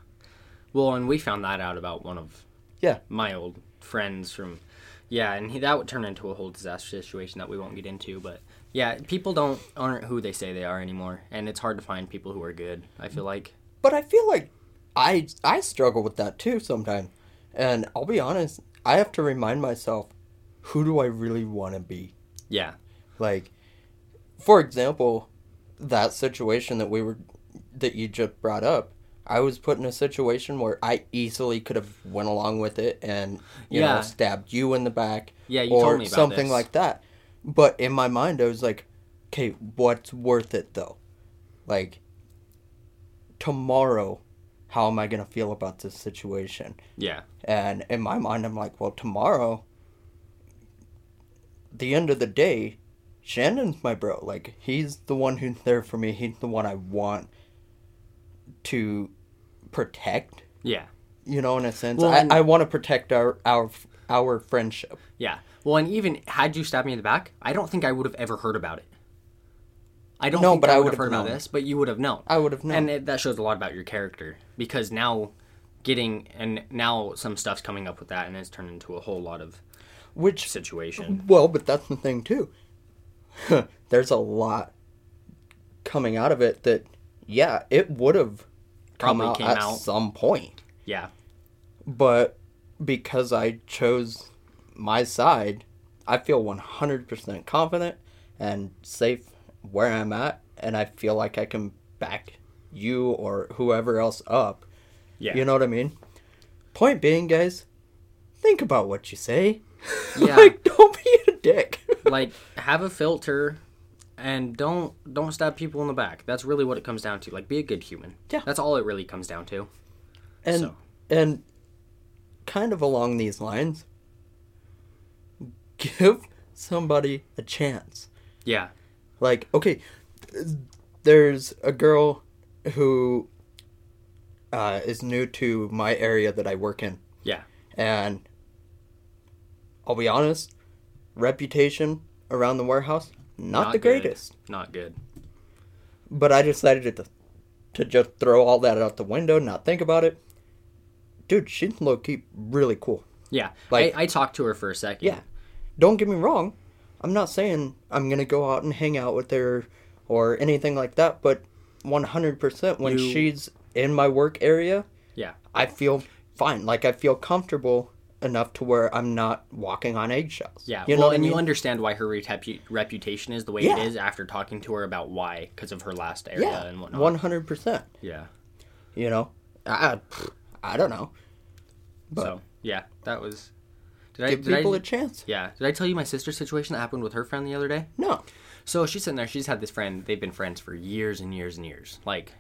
Well, and we found that out about one of Yeah. my old friends from yeah, and he, that would turn into a whole disaster situation that we won't get into, but yeah, people don't aren't who they say they are anymore, and it's hard to find people who are good. I feel like But I feel like I I struggle with that too sometimes, and I'll be honest, I have to remind myself, who do I really want to be? yeah, Like, for example, that situation that we were that you just brought up, I was put in a situation where I easily could have went along with it and you know Yeah. stabbed you in the back, Yeah, or told me about something this. like that. But in my mind, I was like, okay, what's worth it though? Like, tomorrow, how am I gonna feel about this situation? yeah, And in my mind, I'm like, well, tomorrow, the end of the day, Shannon's my bro. Like, he's the one who's there for me. He's the one I want to protect. yeah, You know, in a sense, Well, I, and- I want to protect our our our friendship. yeah. Well, and even had you stabbed me in the back, I don't think I would have ever heard about it. I don't No, think but I would have heard about known. this, but you would have known. I would have known. And it, that shows a lot about your character because now getting and now some stuff's coming up with that and it's turned into a whole lot of Which situation. Well, but that's the thing too. There's a lot coming out of it that, yeah, it would have come out came at out. some point, Yeah. but because I chose my side, I feel 100% confident and safe where I'm at, and I feel like I can back you or whoever else up. Yeah. You know what I mean? Point being, guys, think about what you say. Yeah. like, don't be a dick. like have a filter and don't don't stab people in the back. That's really what it comes down to. Like be a good human. Yeah. That's all it really comes down to. and So. and kind of along these lines give somebody a chance Yeah. Like okay there's a girl who uh, is new to my area that i work in Yeah. and i'll be honest reputation around the warehouse not, the good. greatest Not good. but I decided to to just throw all that out the window, not think about it. Dude, she's low key really cool. Yeah. Like- I, I talked to her for a second. Yeah. Don't get me wrong. I'm not saying I'm gonna go out and hang out with her or anything like that, but 100% when You- she's in my work area, Yeah. I feel fine. Like I feel comfortable enough to where I'm not walking on eggshells. Yeah. You know well, what I and mean? you understand why her repu- reputation is the way Yeah. it is after talking to her about why because of her last area yeah, and whatnot. 100%. Yeah. You know, I, I don't know. But so yeah, that was. Did I? give Did people I, a chance. yeah. Did I tell you my sister's situation that happened with her friend the other day? No. So she's sitting there. She's had this friend. They've been friends for years and years and years, like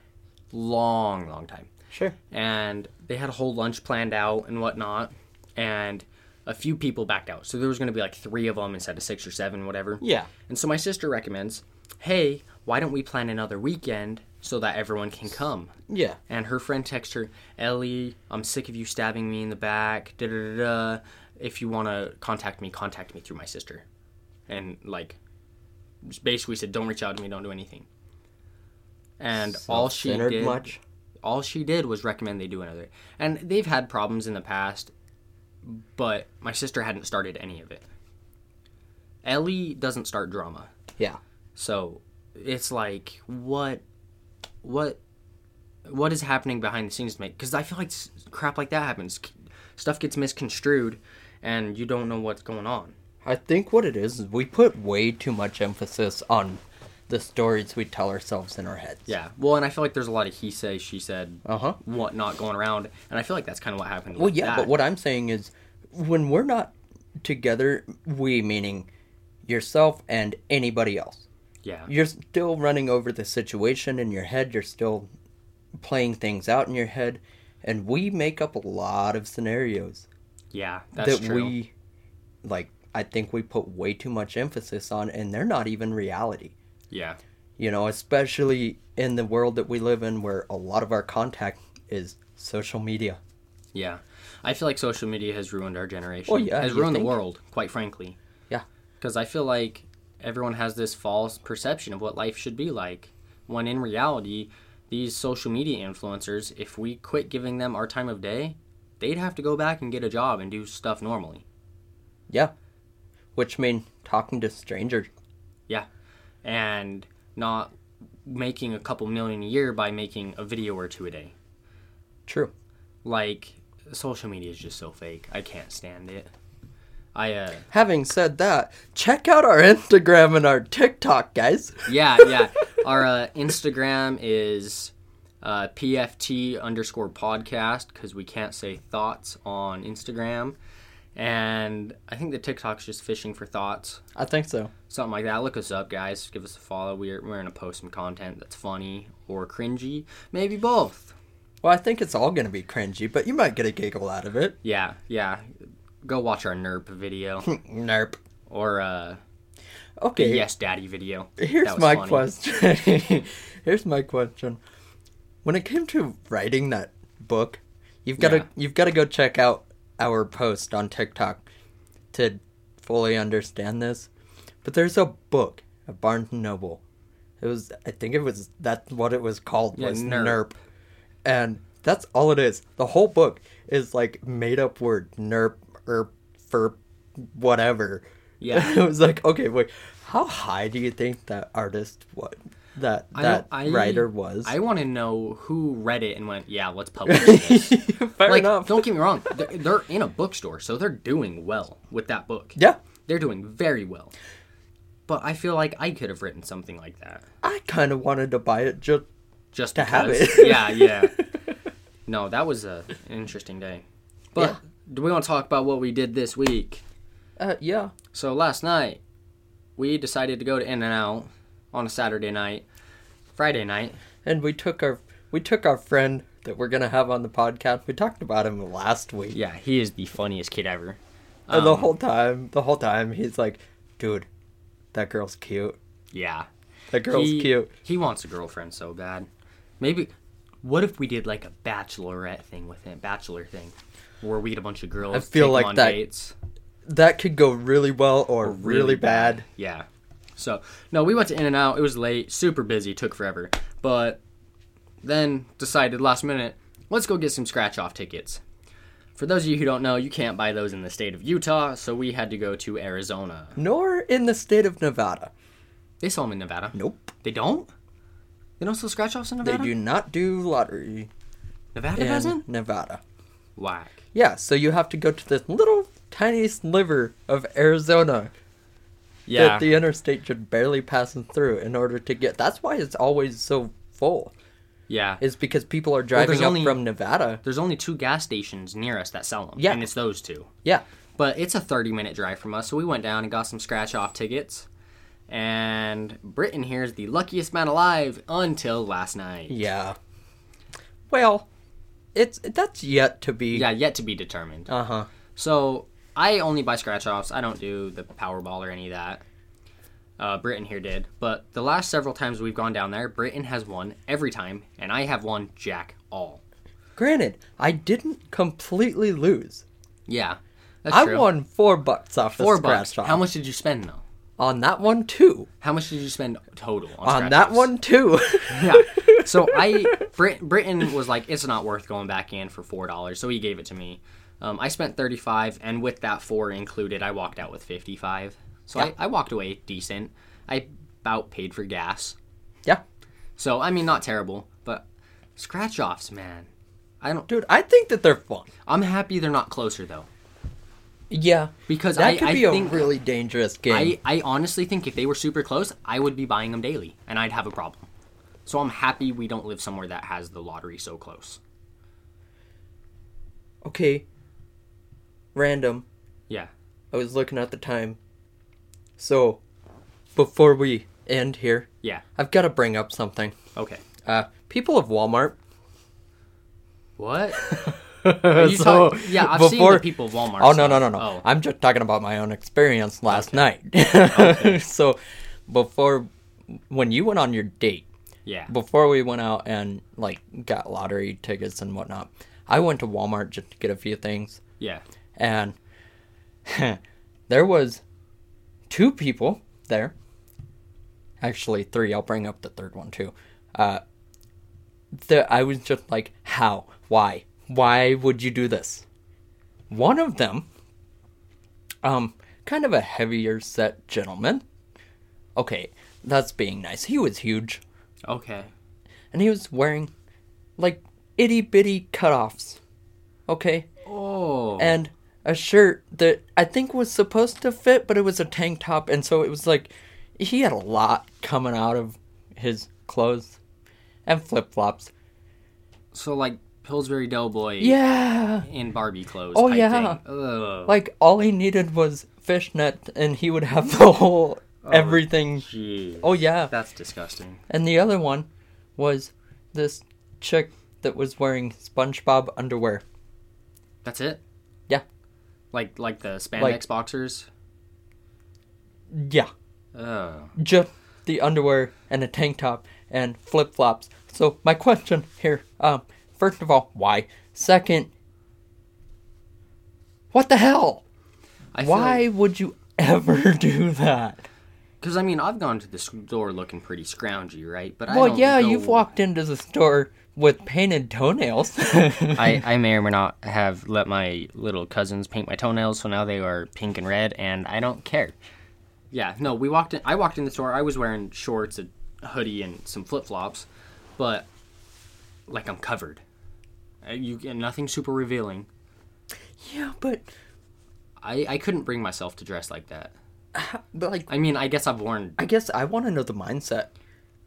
long, long time. Sure. And they had a whole lunch planned out and whatnot. And a few people backed out. So there was going to be like three of them instead of six or seven, whatever. Yeah. And so my sister recommends, hey, why don't we plan another weekend so that everyone can come? Yeah. And her friend texts her, Ellie, I'm sick of you stabbing me in the back. Da da da. If you want to contact me, contact me through my sister. And like, basically said, don't reach out to me, don't do anything. And all she did, much. all she did was recommend they do another. And they've had problems in the past, but my sister hadn't started any of it. Ellie doesn't start drama. Yeah. So it's like what what what is happening behind the scenes to make because I feel like crap like that happens. Stuff gets misconstrued and you don't know what's going on. I think what it is is we put way too much emphasis on the stories we tell ourselves in our heads. Yeah. Well, and I feel like there's a lot of he says, she said, Uh huh. whatnot going around, and I feel like that's kind of what happened. Well, yeah, that. but what I'm saying is when we're not together, we meaning yourself and anybody else, Yeah. you're still running over the situation in your head. You're still playing things out in your head. And we make up a lot of scenarios Yeah. That's that true. we, like, I think we put way too much emphasis on, and they're not even reality. Yeah. you know especially in the world that we live in where a lot of our contact is social media Yeah. I feel like social media has ruined our generation. Well, yeah, has ruined think? the world, quite frankly. Yeah. Because I feel like everyone has this false perception of what life should be like, when in reality, these social media influencers, if we quit giving them our time of day, they'd have to go back and get a job and do stuff normally. yeah which mean talking to strangers Yeah. And not making a couple million a year by making a video or two a day. true Like, social media is just so fake. I can't stand it. I, uh, having said that check out our instagram and our tiktok guys yeah, yeah. Our uh, Instagram is uh, PFT underscore podcast because we can't say thoughts on Instagram. And I think the TikTok's just fishing for thoughts, i think so something like that. Look us up, guys. Give us a follow. We're, we're going to post some content that's funny or cringy. Maybe both. well i think it's all gonna be cringy but you might get a giggle out of it Yeah, yeah. Go watch our NERP video nerp or uh, okay Yes Daddy video. here's my funny. question here's my question when it came to writing that book you've got to Yeah. you've got to go check out our post on tiktok to fully understand this, but there's a book at Barnes and Noble. It was, I think it was that's what it was called Yeah, was Nerp. Nerp, and that's all it is. The whole book is like made up word Nerp or for whatever. Yeah. it was like okay, wait, how high do you think that artist what that that I- writer was? I want to know who read it and went, "Yeah, let's publish this." Fair like, enough. don't get me wrong, they're, they're in a bookstore, so they're doing well with that book. Yeah, They're doing very well. But I feel like I could have written something like that. I kind of wanted to buy it just Just To have it. yeah, yeah. No, that was a, an interesting day. But Yeah. do we want to talk about what we did this week? uh, yeah. So last night, we decided to go to In and Out on a Saturday night, Friday night. and we took our we took our friend that we're gonna have on the podcast. We talked about him last week. Yeah, he is the funniest kid ever. and the Um, whole time, the whole time, he's like, "Dude, that girl's cute. Yeah. That girl's he, cute." He wants a girlfriend so bad. Maybe. What if we did like a bachelorette thing with him? Bachelor thing, where we get a bunch of girls. I feel like on that- Dates, That could go really well or, or really, bad. Yeah. So no, we went to In and Out. It was late, super busy, took forever. But then decided last minute, let's go get some scratch off tickets. For those of you who don't know, you can't buy those in the state of Utah, so we had to go to Arizona. Nor in the state of Nevada. They sell them in Nevada. Nope. They don't. They don't sell scratch offs in Nevada? They do not do lottery Nevada in doesn't. Nevada. Whack. Yeah, so you have to go to this little tiny sliver of Arizona Yeah. that the interstate should barely pass them through in order to get. That's why it's always so full. yeah. Is because people are driving up only- from Nevada. There's only two gas stations near us that sell them. Yeah. And it's those two. Yeah. But it's a 30 minute drive from us, so we went down and got some scratch off tickets. And Britton here is the luckiest man alive until last night. Yeah. Well, it's that's yet to be. Yeah, yet to be determined. Uh huh. So I only buy scratch offs. I don't do the Powerball or any of that. Uh, Britton here did, but the last several times we've gone down there, Britton has won every time, and I have won jack all. Granted, I didn't completely lose. Yeah, that's I true. won four bucks off four the bucks. scratch off. How much did you spend though? on that one too? How much did you spend total on, On that offs? one too. yeah. So I Brit- Britton was like, it's not worth going back in for four dollars, so he gave it to me. Um, I spent thirty five, and with that four included, I walked out with fifty five. So Yeah. I, I walked away decent. I about paid for gas. yeah, So I mean, not terrible, but scratch offs, man. I don't. dude, I think that they're fun. I'm happy they're not closer though, Yeah, because that I, could I be think a really dangerous game. I, I honestly think if they were super close, I would be buying them daily, and I'd have a problem. So I'm happy we don't live somewhere that has the lottery so close. okay, random. Yeah. I was looking at the time. So, before we end here, Yeah. I've got to bring up something. Okay. Uh, people of Walmart. What? Are you So, talk- yeah, I've seen the people of Walmart. Oh no no no no! Oh. I'm just talking about my own experience last night. so, before when you went on your date, yeah. before we went out and like got lottery tickets and whatnot, I went to Walmart just to get a few things, Yeah. And there was two people there. Actually, three. I'll bring up the third one too. Uh, that I was just like, how? Why? Why would you do this? One of them, um, kind of a heavier set gentleman. Okay, that's being nice. He was huge, Okay. and he was wearing like itty bitty cutoffs. Okay, Oh. and a shirt that I think was supposed to fit, but it was a tank top, and so it was like he had a lot coming out of his clothes and flip flops. so like Pillsbury Doughboy Yeah, in Barbie clothes. Oh, yeah. Like all he needed was fishnet, and he would have the whole oh, everything. Jeez. Oh yeah, That's disgusting. and the other one was this chick that was wearing SpongeBob underwear. That's it. Like like the spandex Like- boxers. Yeah, Oh. just the underwear and a tank top and flip flops. So my question here, um, first of all, why? Second, what the hell? I Why like- would you ever do that. Because I mean, I've gone to the store looking pretty scroungy, right? But I Well, yeah, go- you've walked into the store with painted toenails. I, I may or may not have let my little cousins paint my toenails, so now they are pink and red, and I don't care. Yeah, no, we walked in. I walked in the store. I was wearing shorts, a hoodie, and some flip flops, but like I'm covered. Uh, You and nothing super revealing. yeah, but, I I couldn't bring myself to dress like that. but like, I mean, I guess I've worn. I guess I want to know the mindset.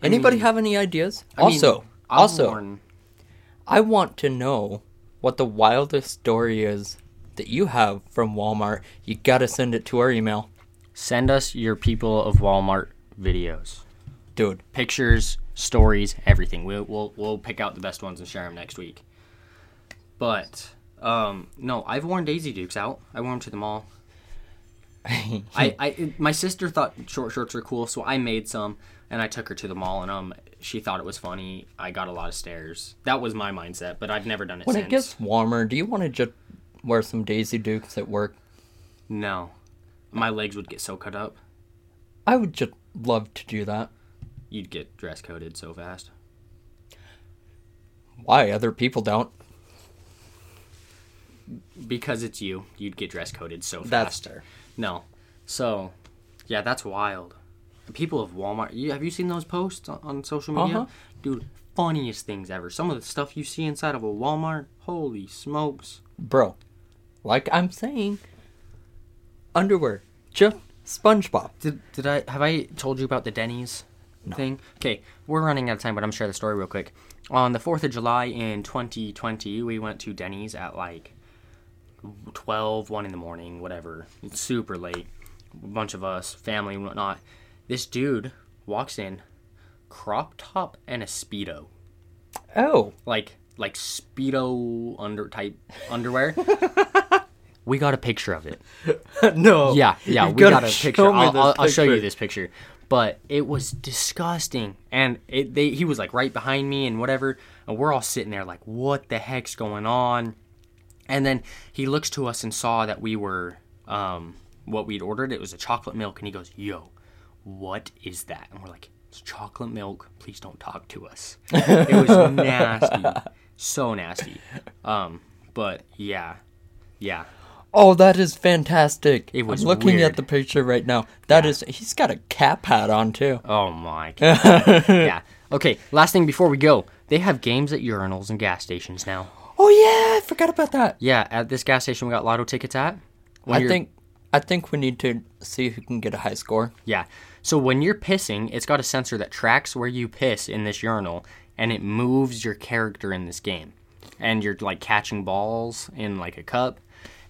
Anybody mean- have any ideas? I mean, also, I've also, worn- I want to know what the wildest story is that you have from Walmart. You gotta send it to our email, send us your people of Walmart videos. dude. pictures, stories, everything. We'll we'll, we'll pick out the best ones and share them next week. But um, no, I've worn Daisy Dukes out. I wore them to the mall. I, I my sister thought short shorts were cool, so I made some and I took her to the mall and um she thought it was funny. I got a lot of stares. That was my mindset, but I've never done it since. when since. it gets warmer, do you want to just wear some Daisy Dukes at work? no, my legs would get so cut up. I would just love to do that. You'd get dress coded so fast. Why other people don't? Because it's you, you'd get dress coded so fast. That's fair. No. So, yeah, that's wild. People of Walmart. You, have you seen those posts on, on social media? Uh-huh. Dude, funniest things ever. Some of the stuff you see inside of a Walmart. Holy smokes. Bro, like I'm saying, underwear, just SpongeBob. Did, did I have I told you about the Denny's thing? Okay, we're running out of time, but I'm share the story real quick. On the 4th of July in 2020, we went to Denny's at like 12, 1 in the morning, whatever. It's super late. A bunch of us, family whatnot. This dude walks in, crop top and a Speedo. Oh, Like, like Speedo under type underwear. we got a picture of it. no. Yeah, yeah, we got a picture. I'll, I'll, I'll show you this picture. But it was disgusting, and it, they he was like right behind me and whatever, and we're all sitting there like, what the heck's going on? And then he looks to us and saw that we were um, what we'd ordered. It was a chocolate milk, and he goes, "Yo, what is that?" And we're like, "It's chocolate milk. Please don't talk to us." it was nasty, so nasty. Um, but yeah, yeah. Oh, that is fantastic. It was I'm looking weird. at the picture right now. That Yeah. is, he's got a cap hat on too. Oh my god. yeah. Okay, last thing before we go. They have games at urinals and gas stations now. Oh yeah, I forgot about that. Yeah, at this gas station we got lotto tickets at. When I think, I think we need to see who can get a high score. Yeah. So when you're pissing, it's got a sensor that tracks where you piss in this urinal and it moves your character in this game. And you're like catching balls in like a cup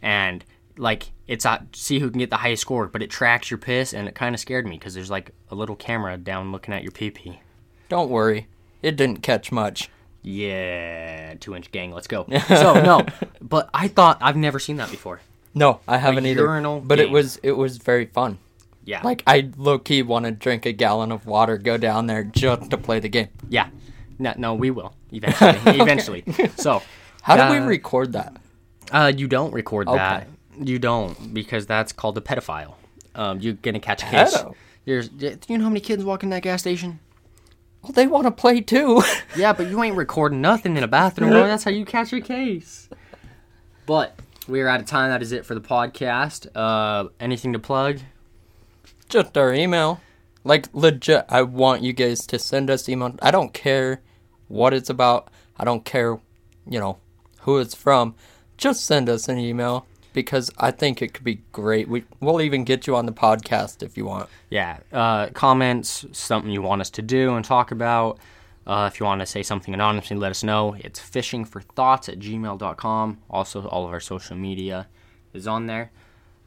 and like it's a see who can get the highest score, but it tracks your piss and it kind of scared me because there's like a little camera down looking at your pee pee. Don't worry, it didn't catch much. Yeah, two inch gang, let's go. So no, but I thought I've never seen that before. No, I haven't either. urinal but it was it was very fun. Yeah, Like I low key want to drink a gallon of water, go down there just to play the game. yeah. No, no, we will eventually. Eventually. So, How do we Uh, record that? uh, you don't record Okay. that. You don't because that's called a pedophile. Um, you're gonna catch a case. Pedo? You're, do you know how many kids walk in that gas station? Well, they want to play too. Yeah, but you ain't recording nothing in a bathroom, bro. That's how you catch your case. But we are out of time. That is it for the podcast. Uh, anything to plug? just our email. Like legit, I want you guys to send us email. I don't care what it's about. I don't care, you know, who it's from. Just send us an email because I think it could be great. We we'll even get you on the podcast if you want. Yeah, uh, comments, something you want us to do and talk about. Uh, if you want to say something anonymously, let us know. It's fishingforthoughts at gmail.com. Also, all of our social media is on there.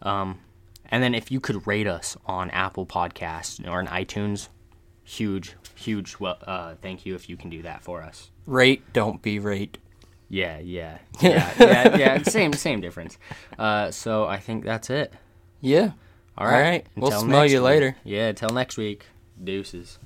Um, and then if you could rate us on Apple Podcasts or on iTunes, huge, huge well, uh, thank you if you can do that for us. Rate, don't be rate. Yeah, yeah, yeah, yeah, yeah. Same, same difference. Uh, so I think that's it. Yeah. All All right. right. We'll smell you week. later. Yeah, till next week. Deuces.